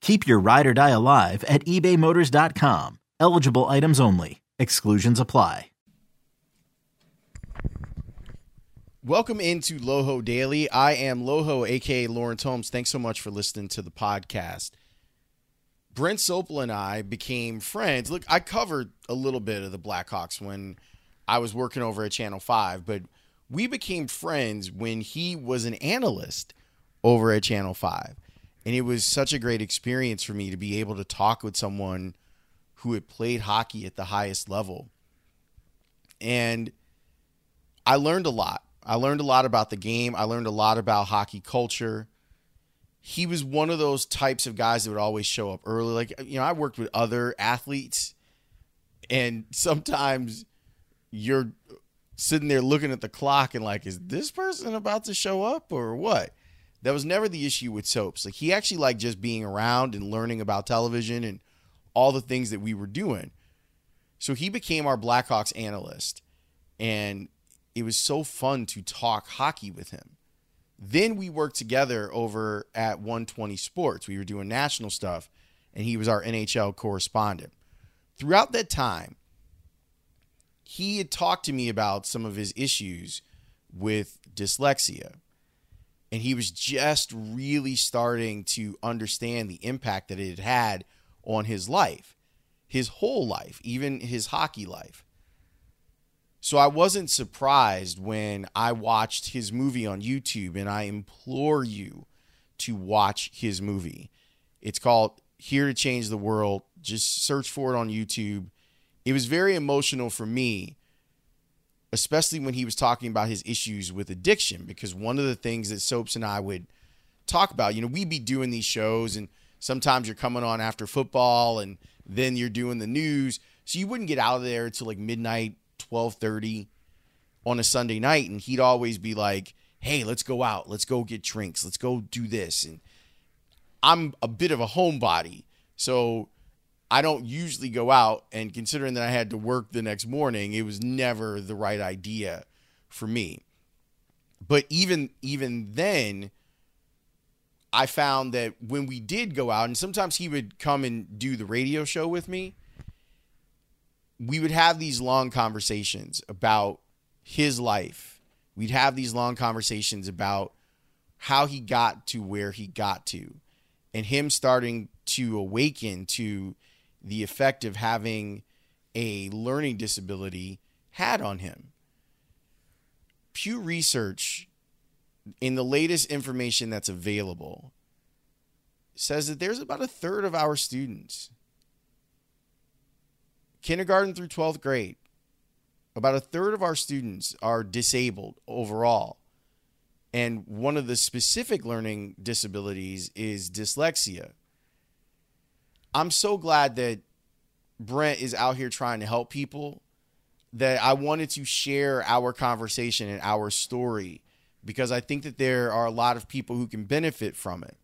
Keep your ride or die alive at ebaymotors.com. Eligible items only. Exclusions apply. Welcome into Loho Daily. I am Loho, aka Lawrence Holmes. Thanks so much for listening to the podcast. Brent Sopel and I became friends. Look, I covered a little bit of the Blackhawks when I was working over at Channel 5, but we became friends when he was an analyst over at Channel 5. And it was such a great experience for me to be able to talk with someone who had played hockey at the highest level. And I learned a lot. I learned a lot about the game. I learned a lot about hockey culture. He was one of those types of guys that would always show up early. Like, you know, I worked with other athletes, and sometimes you're sitting there looking at the clock and like, is this person about to show up or what? That was never the issue with Soaps. Like he actually liked just being around and learning about television and all the things that we were doing. So he became our Blackhawks analyst. And it was so fun to talk hockey with him. Then we worked together over at 120 Sports. We were doing national stuff, and he was our NHL correspondent. Throughout that time, he had talked to me about some of his issues with dyslexia and he was just really starting to understand the impact that it had had on his life, his whole life, even his hockey life. So I wasn't surprised when I watched his movie on YouTube, and I implore you to watch his movie. It's called Here to Change the World. Just search for it on YouTube. It was very emotional for me especially when he was talking about his issues with addiction. Because one of the things that Soaps and I would talk about, you know, we'd be doing these shows, and sometimes you're coming on after football, and then you're doing the news, so you wouldn't get out of there until like midnight, twelve thirty on a Sunday night, and he'd always be like, "Hey, let's go out, let's go get drinks, let's go do this," and I'm a bit of a homebody, so I don't usually go out, and considering that I had to work the next morning, it was never the right idea for me. But even even then, I found that when we did go out, and sometimes he would come and do the radio show with me, we would have these long conversations about his life. We'd have these long conversations about how he got to where he got to and him starting to awaken to the effect of having a learning disability had on him. Pew Research, in the latest information that's available, says that there's about a third of our students, kindergarten through 12th grade, about a third of our students are disabled overall. And one of the specific learning disabilities is dyslexia. I'm so glad that Brent is out here trying to help people that I wanted to share our conversation and our story because I think that there are a lot of people who can benefit from it.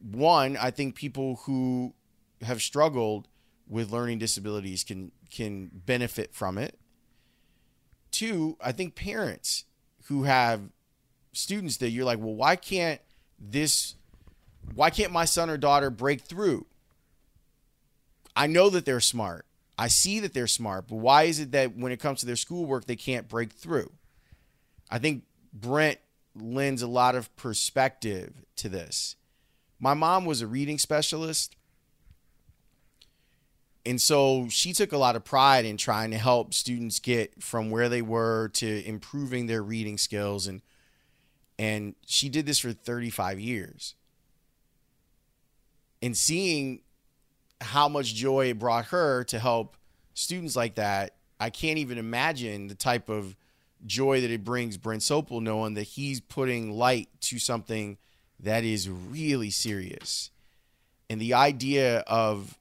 One, I think people who have struggled with learning disabilities can can benefit from it. two, I think parents who have students that you're like, well, why can't this, why can't my son or daughter break through? I know that they're smart. I see that they're smart, but why is it that when it comes to their schoolwork, they can't break through? I think Brent lends a lot of perspective to this. My mom was a reading specialist. And so she took a lot of pride in trying to help students get from where they were to improving their reading skills and and she did this for 35 years. And seeing how much joy it brought her to help students like that, I can't even imagine the type of joy that it brings Brent Sopel knowing that he's putting light to something that is really serious. And the idea of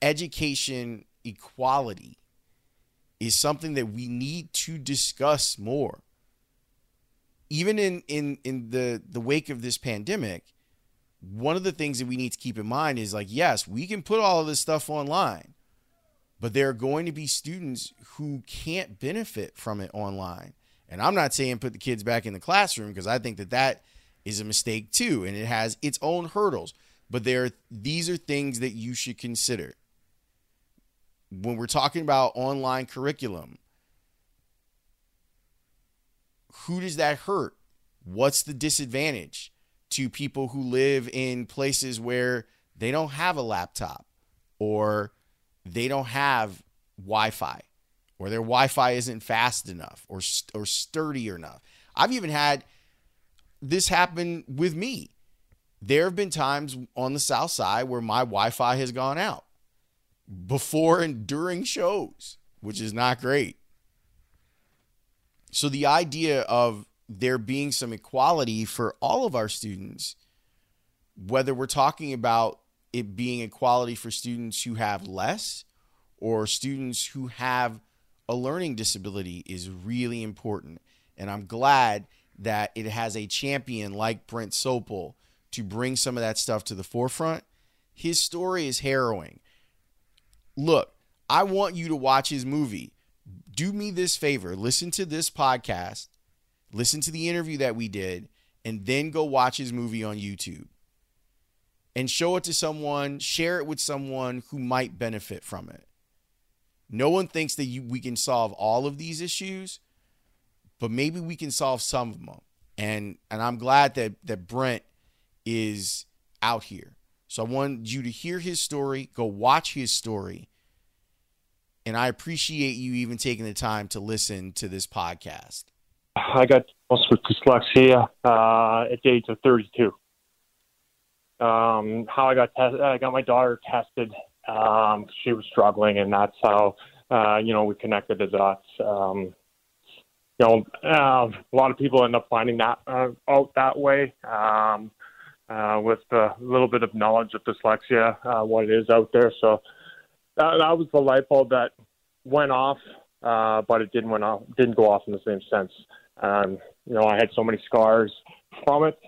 education equality is something that we need to discuss more. Even in, in, in the, the wake of this pandemic, one of the things that we need to keep in mind is like, yes, we can put all of this stuff online, but there are going to be students who can't benefit from it online. And I'm not saying put the kids back in the classroom because I think that that is a mistake too, and it has its own hurdles. But there, these are things that you should consider when we're talking about online curriculum. Who does that hurt? What's the disadvantage to people who live in places where they don't have a laptop or they don't have Wi-Fi or their Wi-Fi isn't fast enough or or sturdy enough. I've even had this happen with me. There have been times on the south side where my Wi-Fi has gone out before and during shows, which is not great. So the idea of there being some equality for all of our students, whether we're talking about it being equality for students who have less or students who have a learning disability is really important. And I'm glad that it has a champion like Brent Sopel to bring some of that stuff to the forefront. His story is harrowing. Look, I want you to watch his movie. Do me this favor listen to this podcast, listen to the interview that we did, and then go watch his movie on YouTube and show it to someone, share it with someone who might benefit from it. No one thinks that you, we can solve all of these issues, but maybe we can solve some of them. And and I'm glad that that Brent is out here. So I want you to hear his story, go watch his story. And I appreciate you even taking the time to listen to this podcast. I got diagnosed with dyslexia uh, at the age of 32 um, how I got te- I got my daughter tested. Um, she was struggling, and that's how uh, you know we connected the dots. Um, you know, uh, a lot of people end up finding that uh, out that way um, uh, with a little bit of knowledge of dyslexia, uh, what it is out there. So that, that was the light bulb that went off, uh, but it didn't went off, didn't go off in the same sense. Um, you know, I had so many scars from it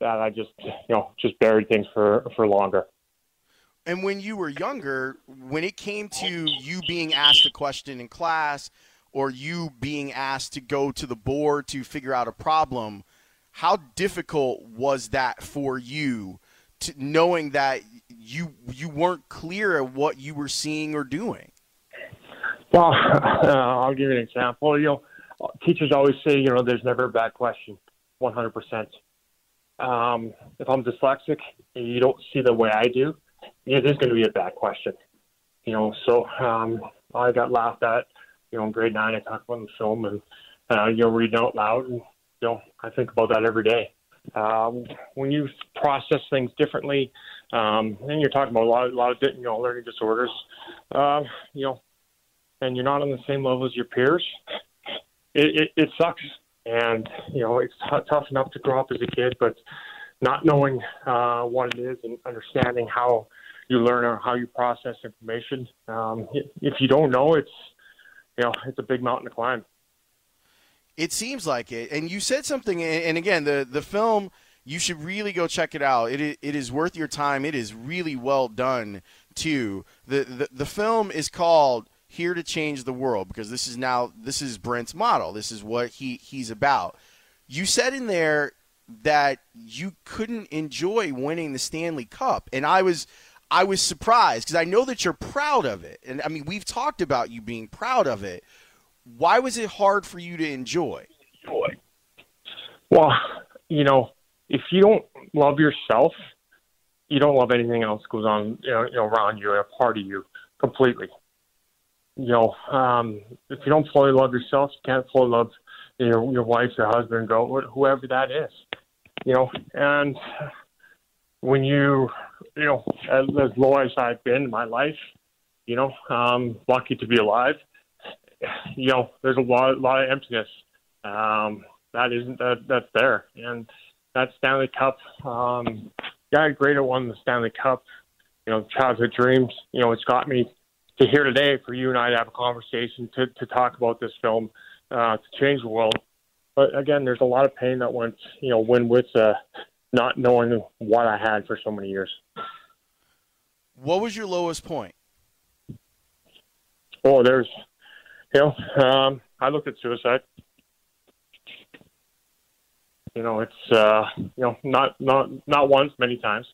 that I just you know just buried things for for longer. And when you were younger, when it came to you being asked a question in class or you being asked to go to the board to figure out a problem, how difficult was that for you to knowing that you you weren't clear at what you were seeing or doing? Well, uh, I'll give you an example. You know, teachers always say, you know, there's never a bad question, 100%. Um, if I'm dyslexic and you don't see the way I do, it is going to be a bad question. You know, so um, I got laughed at. You know, in grade nine, I talked about the film and uh, you know reading out loud, and you know I think about that every day. Um, when you process things differently, um, and you're talking about a lot, a lot of you know learning disorders, uh, you know, and you're not on the same level as your peers, it, it, it sucks. And you know, it's t- tough enough to grow up as a kid, but not knowing uh, what it is and understanding how you learn or how you process information. Um, if you don't know, it's you know, it's a big mountain to climb. It seems like it. And you said something, and again, the the film you should really go check it out. It it is worth your time. It is really well done too. The the, the film is called here to change the world because this is now this is Brent's model. This is what he he's about. You said in there that you couldn't enjoy winning the Stanley Cup, and I was I was surprised because I know that you're proud of it, and I mean we've talked about you being proud of it. Why was it hard for you to enjoy? Well, you know, if you don't love yourself, you don't love anything else goes on you know, around you, a part of you completely. You know, um, if you don't fully love yourself, you can't fully love your your wife, your husband, go whoever that is. You know, and when you you know as, as low as I've been in my life, you know, I'm lucky to be alive. You know, there's a lot lot of emptiness. Um, that isn't that that's there, and that Stanley Cup. Um, guy Grado won the Stanley Cup. You know, childhood dreams. You know, it's got me to here today for you and I to have a conversation to to talk about this film uh, to change the world. But again, there's a lot of pain that went, you know, went with uh, not knowing what I had for so many years. What was your lowest point? Oh, there's, you know, um, I looked at suicide. You know, it's uh, you know not not not once, many times.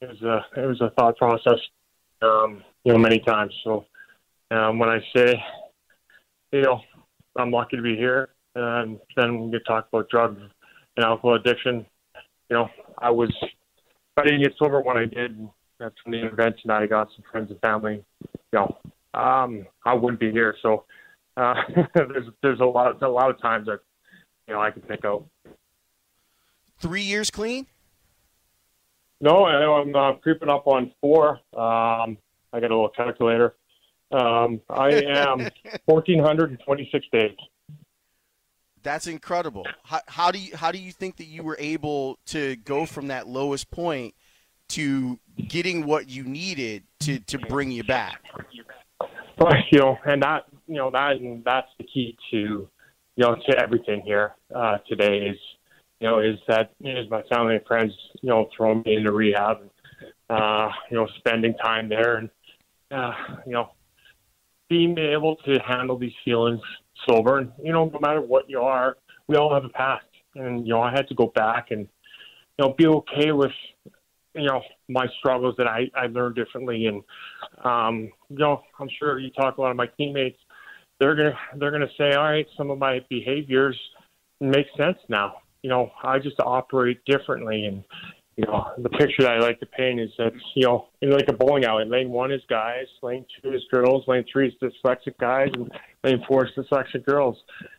It was a it was a thought process, um, you know, many times. So um, when I say, you know, I'm lucky to be here, and then we talk about drugs and alcohol addiction. You know, I was I didn't get sober when I did. That's from the intervention. I got some friends and family. You know, um, I wouldn't be here. So uh, there's there's a lot a lot of times that you know I can think of. Three years clean? No, I I'm uh, creeping up on four. Um, I got a little calculator. Um, I am 1,426 days. That's incredible. How, how, do you how do you think that you were able to go from that lowest point to getting what you needed to, to bring you back? Well, you know, and that you know that and that's the key to you know to everything here uh, today is you know is that is my family and friends you know throwing me into rehab, uh, you know spending time there and uh, you know being able to handle these feelings sober. And, you know, no matter what you are, we all have a past. And, you know, I had to go back and, you know, be okay with, you know, my struggles that I, I learned differently. And, um, you know, I'm sure you talk a lot of my teammates, they're to, they're to say, all right, some of my behaviors make sense now. You know, I just operate differently. And, you know, the picture that I like to paint is that, you know, in like a bowling alley, lane one is guys, lane two is girls, lane three is dyslexic guys, and lane four is dyslexic girls.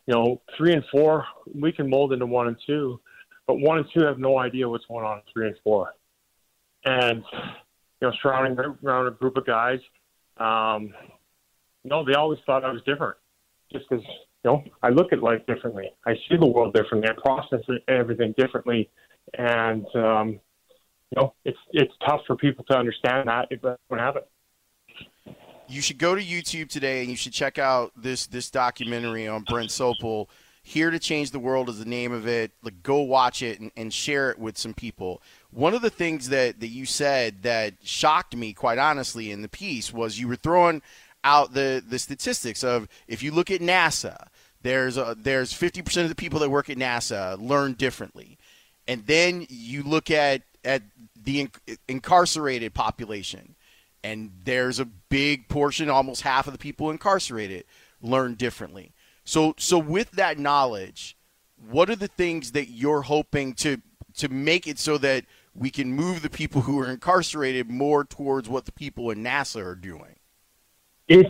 You know, three and four, we can mold into one and two, but one and two have no idea what's going on in three and four. And, you know, surrounding around a group of guys, um, you know, they always thought I was different just because, you know, I look at life differently. I see the world differently. I process everything differently. And, um, know, it's it's tough for people to understand that if they don't have it. You should go to YouTube today and you should check out this this documentary on Brent Sopel. Here to Change the World is the name of it. Like, go watch it and, and share it with some people. One of the things that, that you said that shocked me, quite honestly, in the piece was you were throwing out the, the statistics of if you look at NASA, there's a, there's 50% of the people that work at NASA learn differently. And then you look at at the in- incarcerated population, and there's a big portion, almost half of the people incarcerated, learn differently. So, so with that knowledge, what are the things that you're hoping to to make it so that we can move the people who are incarcerated more towards what the people in NASA are doing? It's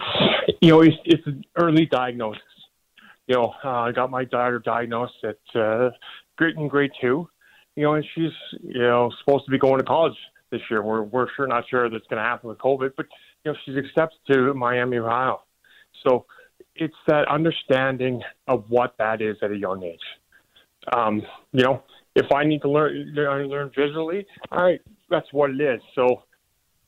you know it's, it's an early diagnosis. You know, uh, I got my daughter diagnosed at uh, grade in grade two, you know, and she's you know supposed to be going to college this year. We're we're sure not sure that's going to happen with COVID, but you know she's accepted to Miami, Ohio. So it's that understanding of what that is at a young age. Um, you know, if I need to learn learn visually, all right, that's what it is. So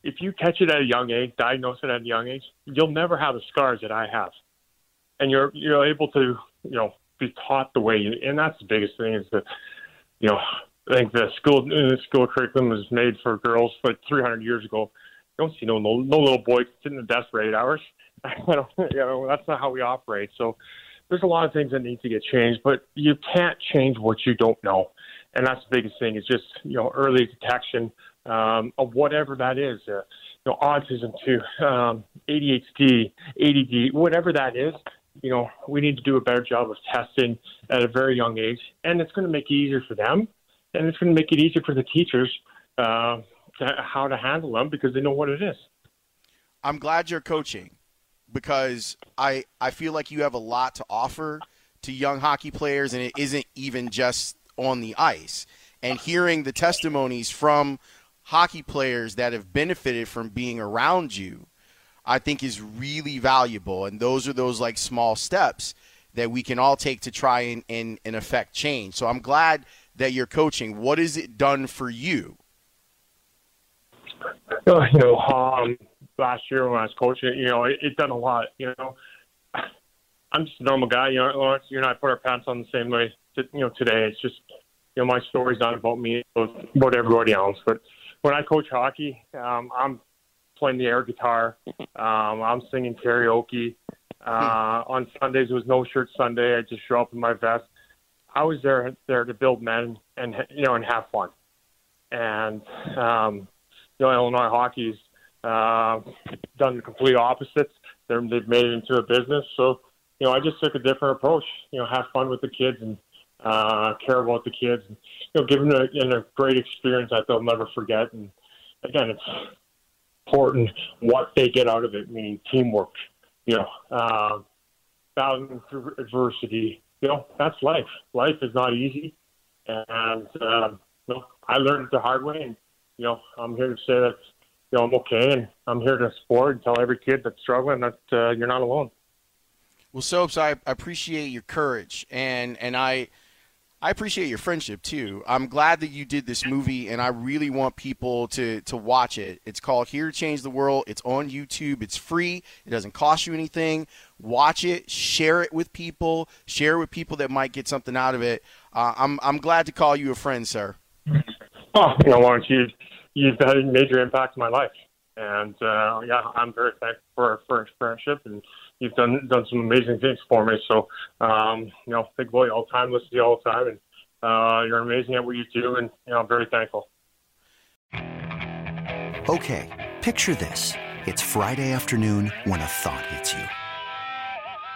if you catch it at a young age, diagnose it at a young age, you'll never have the scars that I have, and you're you're able to you know be taught the way. You, and that's the biggest thing is that you know I think the school the school curriculum was made for girls like 300 years ago. I don't see no no, no little boy sitting in the desk for eight hours. I don't, you know, that's not how we operate. So there's a lot of things that need to get changed, but you can't change what you don't know. And that's the biggest thing is just, you know, early detection um, of whatever that is, uh, you know, autism to um, ADHD, ADD, whatever that is, you know, we need to do a better job of testing at a very young age. And it's going to make it easier for them. And it's going to make it easier for the teachers uh, to, how to handle them because they know what it is. I'm glad you're coaching because I I feel like you have a lot to offer to young hockey players, and it isn't even just on the ice. And hearing the testimonies from hockey players that have benefited from being around you, I think is really valuable. And those are those like small steps that we can all take to try and, and, and affect change. So I'm glad that you're coaching. What has it done for you? Uh, you know, um, last year when I was coaching, you know, it, it done a lot. You know, I'm just a normal guy. You know, Lawrence, you and I put our pants on the same way. To, you know, today it's just, you know, my story's not about me, it's about everybody else. But when I coach hockey, um, I'm playing the air guitar. Um, I'm singing karaoke. Uh, on Sundays, it was no shirt Sunday. I just show up in my vest. I was there there to build men and you know and have fun. And um, you know, Illinois hockey's uh, done the complete opposite. They're, they've made it into a business. So, you know, I just took a different approach. You know, have fun with the kids and uh, care about the kids. And, you know, give them a, a great experience that they'll never forget. And again, it's important what they get out of it, meaning teamwork. You know, uh, battling through adversity. You know, that's life. Life is not easy, and um, you know, I learned it the hard way. And you know, I'm here to say that you know, I'm okay, and I'm here to support and tell every kid that's struggling that uh, you're not alone. Well, Soaps, I appreciate your courage, and and I I appreciate your friendship too. I'm glad that you did this movie, and I really want people to to watch it. It's called Here to Change the World. It's on YouTube. It's free. It doesn't cost you anything. Watch it. Share it with people. Share it with people that might get something out of it. Uh, I'm I'm glad to call you a friend, sir. Oh, you know, Lawrence, you you've had a major impact in my life. And uh, yeah, I'm very thankful for for our friendship, and you've done done some amazing things for me. So, um, you know, big boy all the time, listen to you all the time, and uh, you're amazing at what you do, and you know, I'm very thankful. Okay, picture this: it's Friday afternoon when a thought hits you.